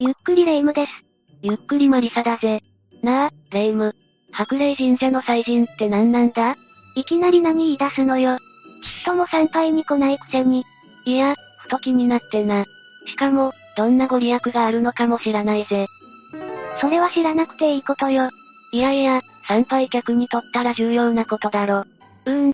ゆっくりレ夢ムです。ゆっくりマリサだぜ。なあ、レ夢ム。白霊神社の祭神って何なんだ？いきなり何言い出すのよ。ちっとも参拝に来ないくせに。いや、ふと気になってな。しかも、どんなご利益があるのかも知らないぜ。それは知らなくていいことよ。いやいや、参拝客にとったら重要なことだろ。うーん。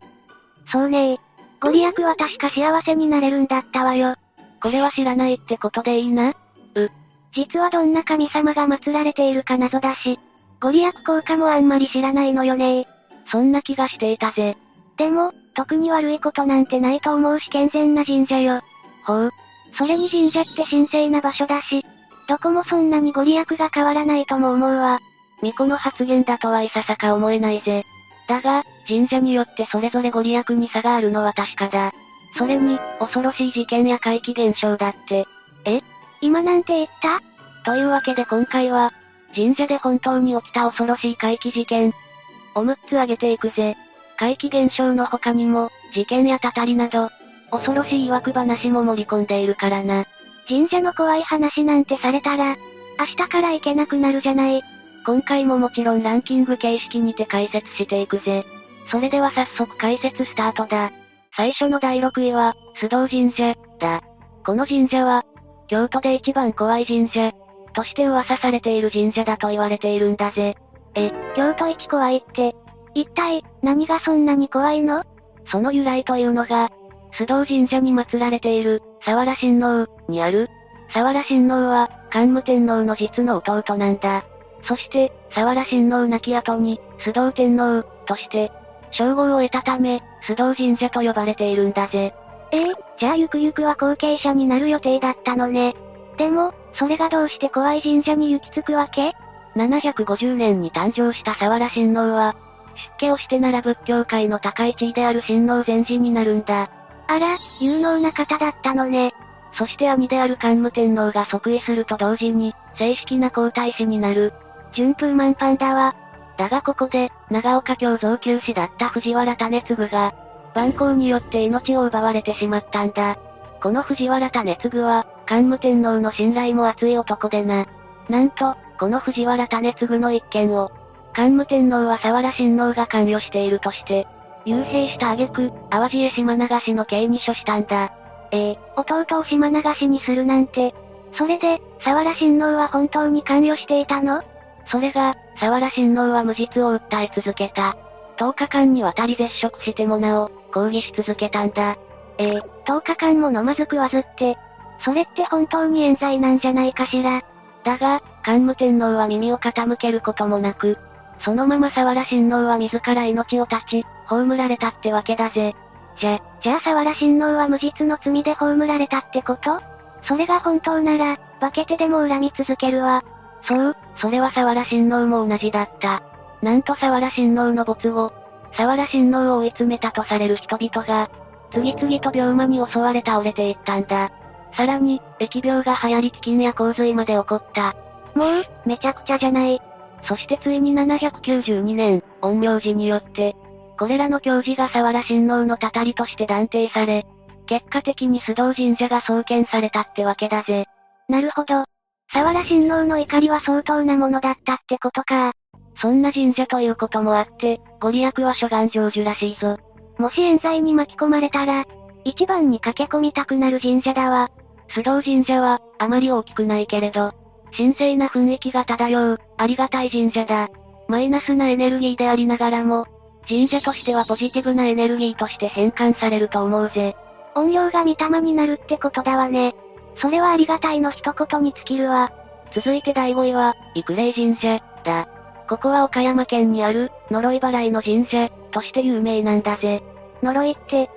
そうねご利益は確か幸せになれるんだったわよ。これは知らないってことでいいなう。実はどんな神様が祀られているか謎だし、ご利益効果もあんまり知らないのよねそんな気がしていたぜ。でも、特に悪いことなんてないと思うし健全な神社よ。ほう。それに神社って神聖な場所だし、どこもそんなにご利益が変わらないとも思うわ。巫女の発言だとはいささか思えないぜ。だが、神社によってそれぞれご利益に差があるのは確かだ。それに、恐ろしい事件や怪奇現象だって。え今なんて言った？というわけで今回は、神社で本当に起きた恐ろしい怪奇事件。を6つ挙げていくぜ。怪奇現象の他にも、事件やたたりなど、恐ろしい曰く話も盛り込んでいるからな。神社の怖い話なんてされたら、明日から行けなくなるじゃない。今回ももちろんランキング形式にて解説していくぜ。それでは早速解説スタートだ。最初の第6位は、須藤神社、だ。この神社は、京都で一番怖い神社、として噂されている神社だと言われているんだぜ。え、京都一怖いって、一体、何がそんなに怖いの？その由来というのが、須藤神社に祀られている、沢良親王、にある。沢良親王は、桓武天皇の実の弟なんだ。そして、沢良親王亡き後に、須藤天皇、として、称号を得たため、須藤神社と呼ばれているんだぜ。ええー、じゃあゆくゆくは後継者になる予定だったのね。でも、それがどうして怖い神社に行き着くわけ ?750 年に誕生した沢良親王は、出家をしてなら仏教界の高い地位である親王禅師になるんだ。あら、有能な方だったのね。そして兄である桓武天皇が即位すると同時に、正式な皇太子になる。順風満帆だわ。だがここで、長岡京造級士だった藤原種継が、蛮行によって命を奪われてしまったんだ。この藤原種継は、桓武天皇の信頼も厚い男でな。なんと、この藤原種継の一件を、桓武天皇は沢良親王が関与しているとして、幽閉した挙句、淡路へ島流しの刑に処したんだ。ええ、弟を島流しにするなんて、それで、沢良親王は本当に関与していたの？それが、沢良親王は無実を訴え続けた。10日間にわたり絶食してもなお、抗議し続けたんだ。ええ、10日間も飲まず食わずって、それって本当に冤罪なんじゃないかしら。だが、桓武天皇は耳を傾けることもなく、そのまま沢良親王は自ら命を絶ち、葬られたってわけだぜ。じゃ、じゃあ沢良親王は無実の罪で葬られたってこと？それが本当なら、化けてでも恨み続けるわ。そう、それは沢良親王も同じだった。なんと沢良親王の没後、沢良親王を追い詰めたとされる人々が、次々と病魔に襲われ倒れていったんだ。さらに、疫病が流行り飢饉や洪水まで起こった。もう、めちゃくちゃじゃない。そしてついに792年、陰陽師によって、これらの教示が沢良親王のたたりとして断定され、結果的に須藤神社が創建されたってわけだぜ。なるほど。沢良親王の怒りは相当なものだったってことか。そんな神社ということもあって、ご利益は諸願成就らしいぞ。もし冤罪に巻き込まれたら、一番に駆け込みたくなる神社だわ。須藤神社は、あまり大きくないけれど、神聖な雰囲気が漂う、ありがたい神社だ。マイナスなエネルギーでありながらも、神社としてはポジティブなエネルギーとして変換されると思うぜ。音量が御霊になるってことだわね。それはありがたいの一言に尽きるわ。続いて第5位は、育霊神社、だ。ここは岡山県にある、呪い払いの神社、として有名なんだぜ。呪いって、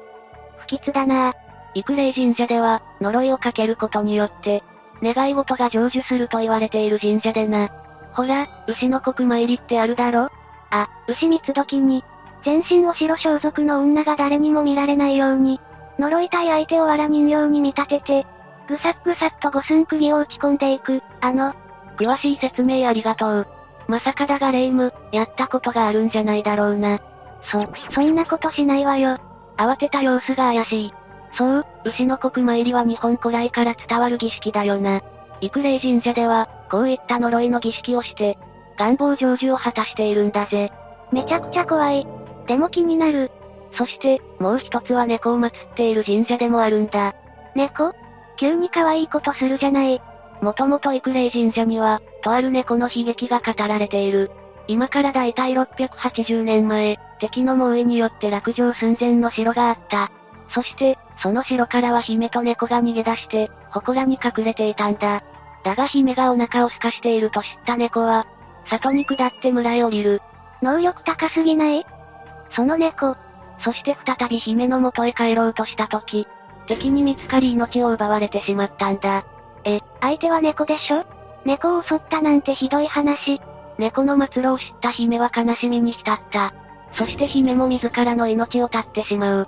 不吉だなぁ育霊神社では、呪いをかけることによって、願い事が成就すると言われている神社でな。ほら、牛の国参りってあるだろ？あ、牛三つ時に、全身を白装束の女が誰にも見られないように、呪いたい相手を藁人形に見立てて、ぐさっぐさっと五寸釘を打ち込んでいく、あの、詳しい説明ありがとう。まさかだがレイム、やったことがあるんじゃないだろうな。そ、そんなことしないわよ。慌てた様子が怪しい。そう、牛の国参りは日本古来から伝わる儀式だよな。幾霊神社では、こういった呪いの儀式をして、願望成就を果たしているんだぜ。めちゃくちゃ怖い。でも気になる。そして、もう一つは猫を祀っている神社でもあるんだ。猫？急に可愛いことするじゃない。もともと幾霊神社には、とある猫の悲劇が語られている。今からだいたい680年前、敵の猛威によって落城寸前の城があった。そして、その城からは姫と猫が逃げ出して、祠に隠れていたんだ。だが姫がお腹を空かしていると知った猫は、里に下って村へ降りる。能力高すぎない？その猫。そして再び姫の元へ帰ろうとした時、敵に見つかり命を奪われてしまったんだ。え、相手は猫でしょ？猫を襲ったなんてひどい話。猫の末路を知った姫は悲しみに浸った。そして姫も自らの命を絶ってしまう。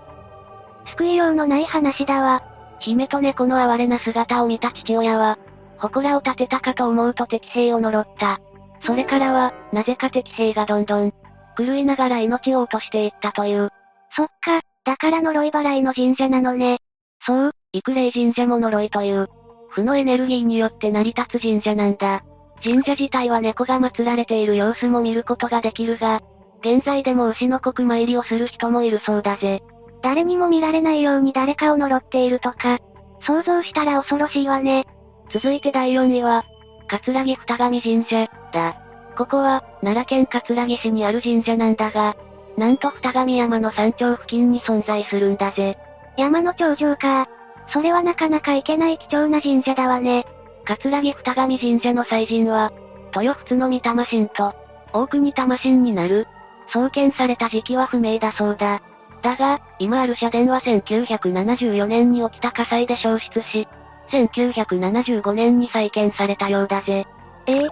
救いようのない話だわ。姫と猫の哀れな姿を見た父親は、祠を建てたかと思うと敵兵を呪った。それからは、なぜか敵兵がどんどん、狂いながら命を落としていったという。そっか、だから呪い払いの神社なのね。そう、幾霊神社も呪いという、負のエネルギーによって成り立つ神社なんだ。神社自体は猫が祀られている様子も見ることができるが、現在でも牛の国参りをする人もいるそうだぜ。誰にも見られないように誰かを呪っているとか、想像したら恐ろしいわね。続いて第4位は、葛城二神神社、だ。ここは、奈良県葛城市にある神社なんだが、なんと二神山の山頂付近に存在するんだぜ。山の頂上か。それはなかなか行けない貴重な神社だわね。葛城二神神社の祭神は、豊仏の御霊神と、大国玉神になる。創建された時期は不明だそうだ。だが、今ある社殿は1974年に起きた火災で消失し、1975年に再建されたようだぜ。ええ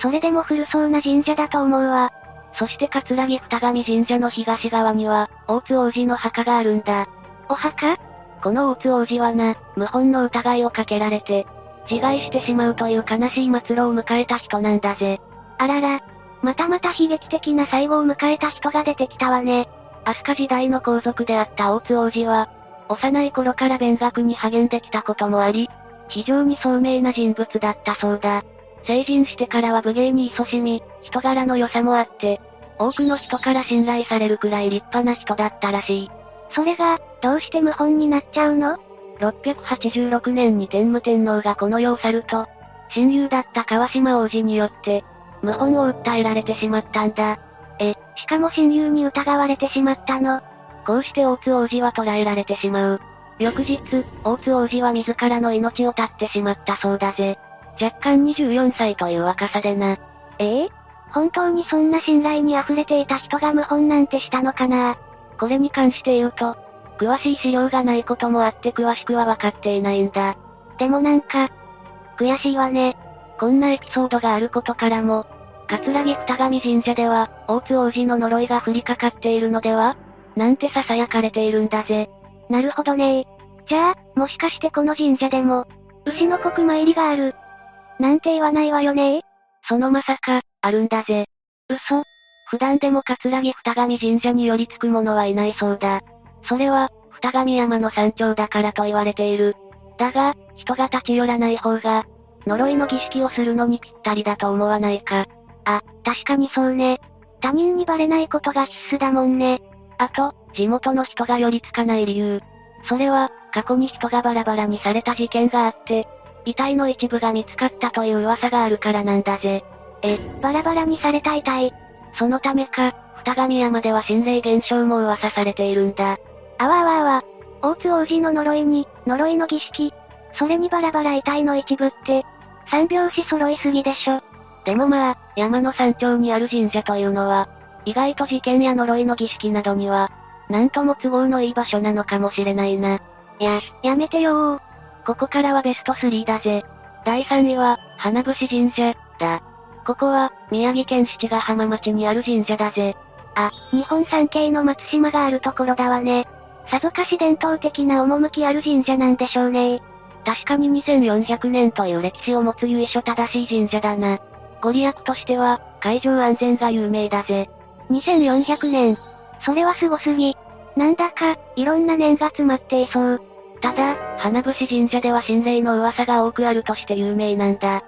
それでも古そうな神社だと思うわ。そして葛城二神神社の東側には、大津王子の墓があるんだ。お墓？この大津王子はな、謀反の疑いをかけられて、自害してしまうという悲しい末路を迎えた人なんだぜ。あらら、またまた悲劇的な最後を迎えた人が出てきたわね。飛鳥時代の皇族であった大津王子は、幼い頃から勉学に励んできたこともあり、非常に聡明な人物だったそうだ。成人してからは武芸に勤しみ、人柄の良さもあって、多くの人から信頼されるくらい立派な人だったらしい。それが、どうして謀反になっちゃうの ?686 年に天武天皇がこの世を去ると、親友だった川島王子によって、謀反を訴えられてしまったんだ。え、しかも親友に疑われてしまったの？こうして大津王子は捕らえられてしまう。翌日、大津王子は自らの命を絶ってしまったそうだぜ。若干24歳という若さでな。ええ本当にそんな信頼に溢れていた人が謀反なんてしたのかな？これに関して言うと、詳しい資料がないこともあって詳しくは分かっていないんだ。でもなんか、悔しいわね。こんなエピソードがあることからも、葛城二神神社では、大津王子の呪いが降りかかっているのではなんて囁かれているんだぜ。なるほどねじゃあ、もしかしてこの神社でも、牛の国参りがある。なんて言わないわよねそのまさか、あるんだぜ。嘘普段でも葛城二神神社に寄りつく者はいないそうだ。それは、二神山の山頂だからと言われている。だが、人が立ち寄らない方が、呪いの儀式をするのにぴったりだと思わないか。あ、確かにそうね。他人にバレないことが必須だもんね。あと、地元の人が寄りつかない理由。それは、過去に人がバラバラにされた事件があって、遺体の一部が見つかったという噂があるからなんだぜ。え、バラバラにされた遺体そのためか、二神山では心霊現象も噂されているんだ。あわあわあわ。大津王子の呪いに、呪いの儀式。それにバラバラ遺体の一部って、三拍子揃いすぎでしょ。でもまあ、山の山頂にある神社というのは、意外と事件や呪いの儀式などには、なんとも都合のいい場所なのかもしれないな。や、やめてよー。ここからはベスト3だぜ。第3位は、花節神社、だ。ここは、宮城県七ヶ浜町にある神社だぜ。あ、日本三景の松島があるところだわね。さぞかし伝統的な趣ある神社なんでしょうね確かに2400年という歴史を持つ由緒正しい神社だな。ご利益としては、海上安全が有名だぜ。2400年。それはすごすぎ。なんだか、いろんな念が詰まっていそう。ただ、花節神社では心霊の噂が多くあるとして有名なんだ。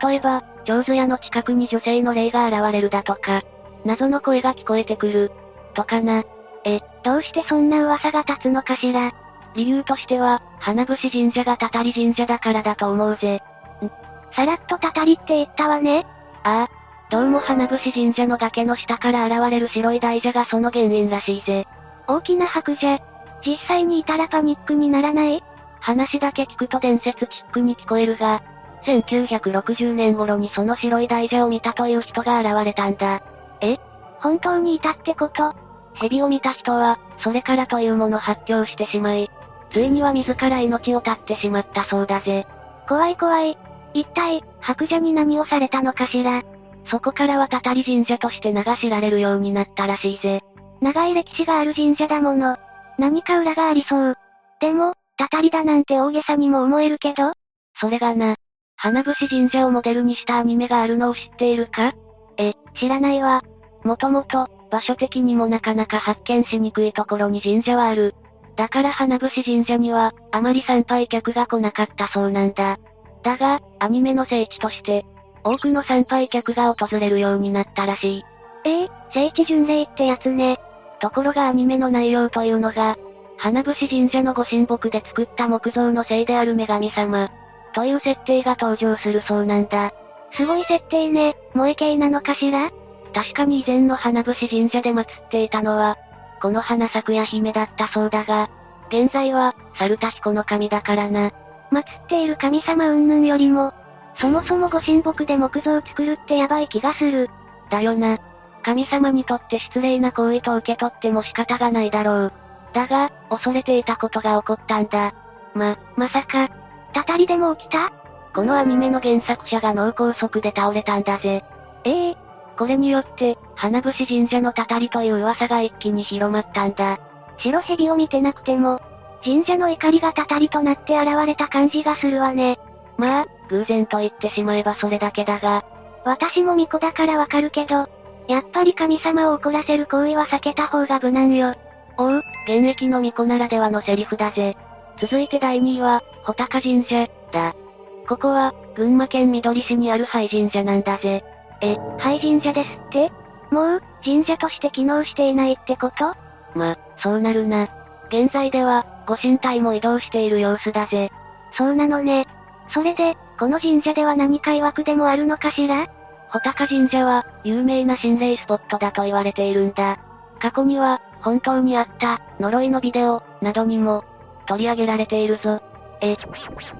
例えば、長寿屋の近くに女性の霊が現れるだとか、謎の声が聞こえてくる。とかな。え、どうしてそんな噂が立つのかしら理由としては、花節神社がたたり神社だからだと思うぜ。ん？さらっとたたりって言ったわね。ああ。どうも花節神社の崖の下から現れる白い大蛇がその原因らしいぜ。大きな白蛇。実際にいたらパニックにならない？話だけ聞くと伝説チックに聞こえるが、1960年頃にその白い大蛇を見たという人が現れたんだ。え？本当にいたってこと？蛇を見た人は、それからというもの発狂してしまい、ついには自ら命を絶ってしまったそうだぜ。怖い怖い。一体、白蛇に何をされたのかしら？そこからはたたり神社として名が知られるようになったらしいぜ。長い歴史がある神社だもの。何か裏がありそう。でも、たたりだなんて大げさにも思えるけど？それがな、花節神社をモデルにしたアニメがあるのを知っているか？え、知らないわ。もともと、場所的にもなかなか発見しにくいところに神社はある。だから花節神社には、あまり参拝客が来なかったそうなんだ。だが、アニメの聖地として、多くの参拝客が訪れるようになったらしい。ええー、聖地巡礼ってやつね。ところがアニメの内容というのが、花節神社のご神木で作った木造の聖である女神様、という設定が登場するそうなんだ。すごい設定ね、萌え系なのかしら？確かに以前の花節神社で祀っていたのは、この花咲や姫だったそうだが、現在は、猿田彦の神だからな。祀っている神様云々よりも、そもそもご神木で木像作るってやばい気がする。だよな。神様にとって失礼な行為と受け取っても仕方がないだろう。だが、恐れていたことが起こったんだ。ま、まさか、たたりでも起きた？このアニメの原作者が脳梗塞で倒れたんだぜ。ええー、これによって、花節神社のたたりという噂が一気に広まったんだ。白蛇を見てなくても、神社の怒りがたたりとなって現れた感じがするわね。まあ、偶然と言ってしまえばそれだけだが。私も巫女だからわかるけど、やっぱり神様を怒らせる行為は避けた方が無難よ。おう、現役の巫女ならではのセリフだぜ。続いて第2位は、穂高神社、だ。ここは、群馬県緑市にある廃神社なんだぜ。え、廃神社ですって？もう、神社として機能していないってこと？ま、そうなるな。現在では、ご神体も移動している様子だぜ。そうなのね。それで、この神社では何か曰くでもあるのかしら？穂高神社は、有名な心霊スポットだと言われているんだ。過去には、本当にあった、呪いのビデオ、などにも、取り上げられているぞ。え、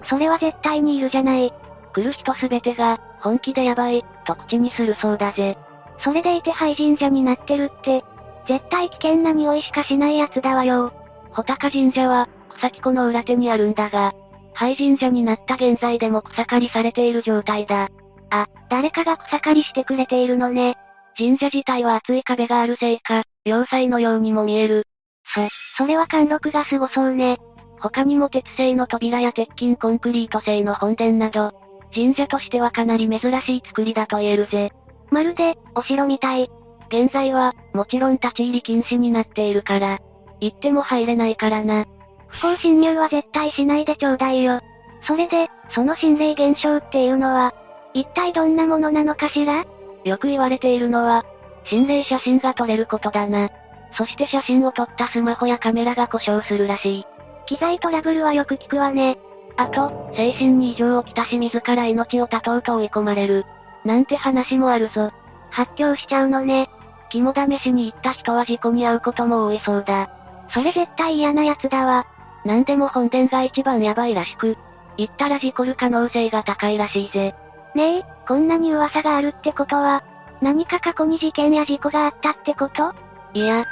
それは絶対にいるじゃない。来る人すべてが、本気でやばい、と口にするそうだぜ。それでいて廃神社になってるって、絶対危険な匂いしかしないやつだわよ。穂高神社は、草木湖の裏手にあるんだが、廃神社になった現在でも草刈りされている状態だ。あ、誰かが草刈りしてくれているのね。神社自体は厚い壁があるせいか、要塞のようにも見える。そ、それは貫禄がすごそうね。他にも鉄製の扉や鉄筋コンクリート製の本殿など、神社としてはかなり珍しい作りだと言えるぜ。まるで、お城みたい。現在は、もちろん立ち入り禁止になっているから、行っても入れないからな。不法侵入は絶対しないでちょうだいよ。それで、その心霊現象っていうのは、一体どんなものなのかしら？よく言われているのは、心霊写真が撮れることだな。そして写真を撮ったスマホやカメラが故障するらしい。機材トラブルはよく聞くわね。あと、精神に異常をきたし自ら命を絶とうと追い込まれる。なんて話もあるぞ。発狂しちゃうのね。肝試しに行った人は事故に遭うことも多いそうだ。それ絶対嫌なやつだわ。なんでも本殿が一番やばいらしく、行ったら事故る可能性が高いらしいぜ。ねえ、こんなに噂があるってことは、何か過去に事件や事故があったってこと？いや、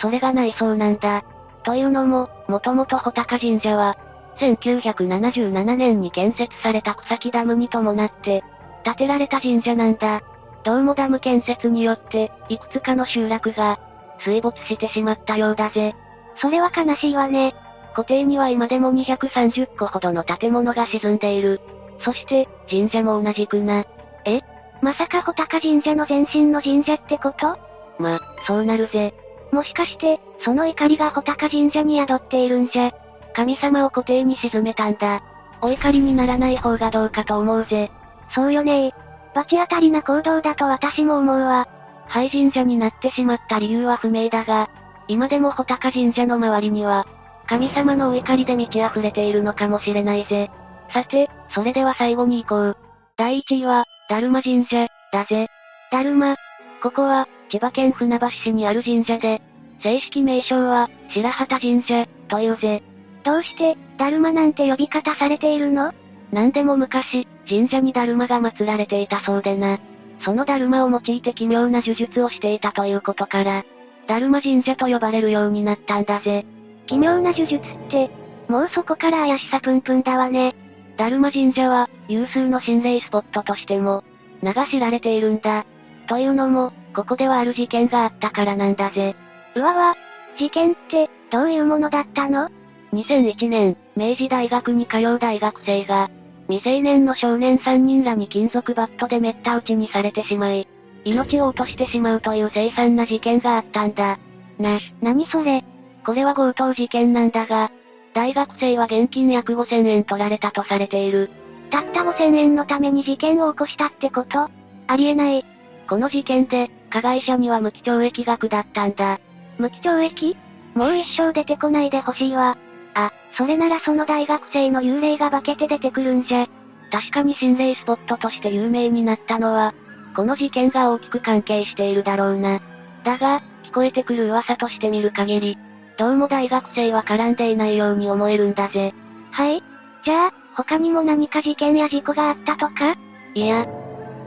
それがないそうなんだ。というのも、もともと穂高神社は、1977年に建設された草木ダムに伴って、建てられた神社なんだ。どうもダム建設によって、いくつかの集落が、水没してしまったようだぜ。それは悲しいわね。固定には今でも230個ほどの建物が沈んでいる。そして、神社も同じくな。え？まさか穂高神社の前身の神社ってこと？ま、そうなるぜ。もしかして、その怒りが穂高神社に宿っているんじゃ。神様を固定に沈めたんだ。お怒りにならない方がどうかと思うぜ。そうよね罰当たりな行動だと私も思うわ。廃神社になってしまった理由は不明だが、今でも穂高神社の周りには、神様のお怒りで満ち溢れているのかもしれないぜ。さて、それでは最後に行こう。第1位は、だるま神社、だぜ。だるま。ここは、千葉県船橋市にある神社で、正式名称は、白旗神社、というぜ。どうして、だるまなんて呼び方されているの？なんでも昔、神社にだるまが祀られていたそうでな。そのだるまを用いて奇妙な呪術をしていたということから、だるま神社と呼ばれるようになったんだぜ。奇妙な呪術って、もうそこから怪しさプンプンだわね。だるま神社は、有数の心霊スポットとしても、名が知られているんだ。というのも、ここではある事件があったからなんだぜ。うわわ、事件って、どういうものだったの ?2001 年、明治大学に通う大学生が、未成年の少年3人らに金属バットでめった打ちにされてしまい、命を落としてしまうという凄惨な事件があったんだ。な、なにそれ？これは強盗事件なんだが、大学生は現金約5000円取られたとされている。たった5000円のために事件を起こしたってこと？ありえない。この事件で、加害者には無期懲役が下ったんだ。無期懲役？もう一生出てこないでほしいわ。あ、それならその大学生の幽霊が化けて出てくるんじゃ。確かに心霊スポットとして有名になったのは、この事件が大きく関係しているだろうな。だが、聞こえてくる噂として見る限り、どうも大学生は絡んでいないように思えるんだぜ。はいじゃあ、他にも何か事件や事故があったとか？いや、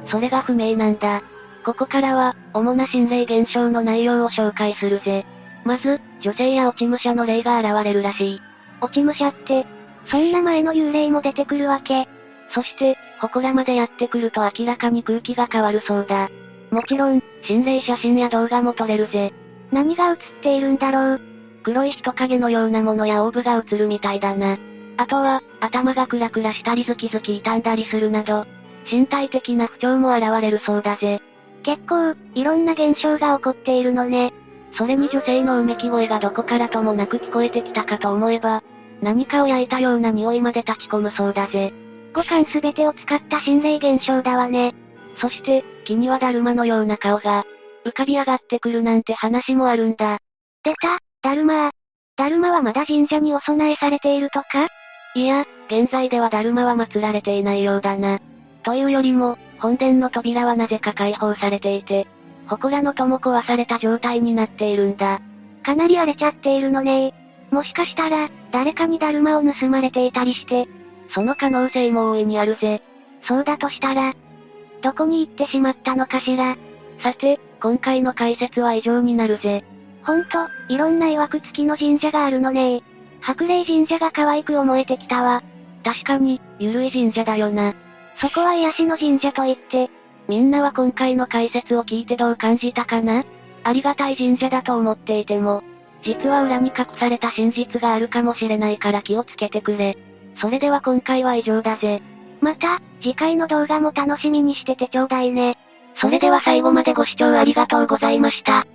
それが不明なんだ。ここからは、主な心霊現象の内容を紹介するぜ。まず、女性や落ち武者の霊が現れるらしい。落ち武者って、そんな前の幽霊も出てくるわけ。そして、祠までやってくると明らかに空気が変わるそうだ。もちろん、心霊写真や動画も撮れるぜ。何が映っているんだろう。黒い人影のようなものやオーブが映るみたいだな。あとは、頭がクラクラしたりズキズキ傷んだりするなど、身体的な不調も現れるそうだぜ。結構、いろんな現象が起こっているのね。それに女性のうめき声がどこからともなく聞こえてきたかと思えば、何かを焼いたような匂いまで立ち込むそうだぜ。五感すべてを使った心霊現象だわね。そして、木にはだるまのような顔が、浮かび上がってくるなんて話もあるんだ。出た、だるまだるまはまだ神社にお供えされているとか？いや、現在ではだるまは祀られていないようだな。というよりも、本殿の扉はなぜか開放されていて、祠の戸も壊された状態になっているんだ。かなり荒れちゃっているのねもしかしたら、誰かにだるまを盗まれていたりして。その可能性も大いにあるぜ。そうだとしたら、どこに行ってしまったのかしら。さて、今回の解説は以上になるぜ。ほんと、いろんな曰く付きの神社があるのね白霊神社が可愛く思えてきたわ。確かに、ゆるい神社だよな。そこは癒しの神社と言って、みんなは今回の解説を聞いてどう感じたかな？ありがたい神社だと思っていても、実は裏に隠された真実があるかもしれないから気をつけてくれ。それでは今回は以上だぜ。また、次回の動画も楽しみにしててちょうだいね。それでは最後までご視聴ありがとうございました。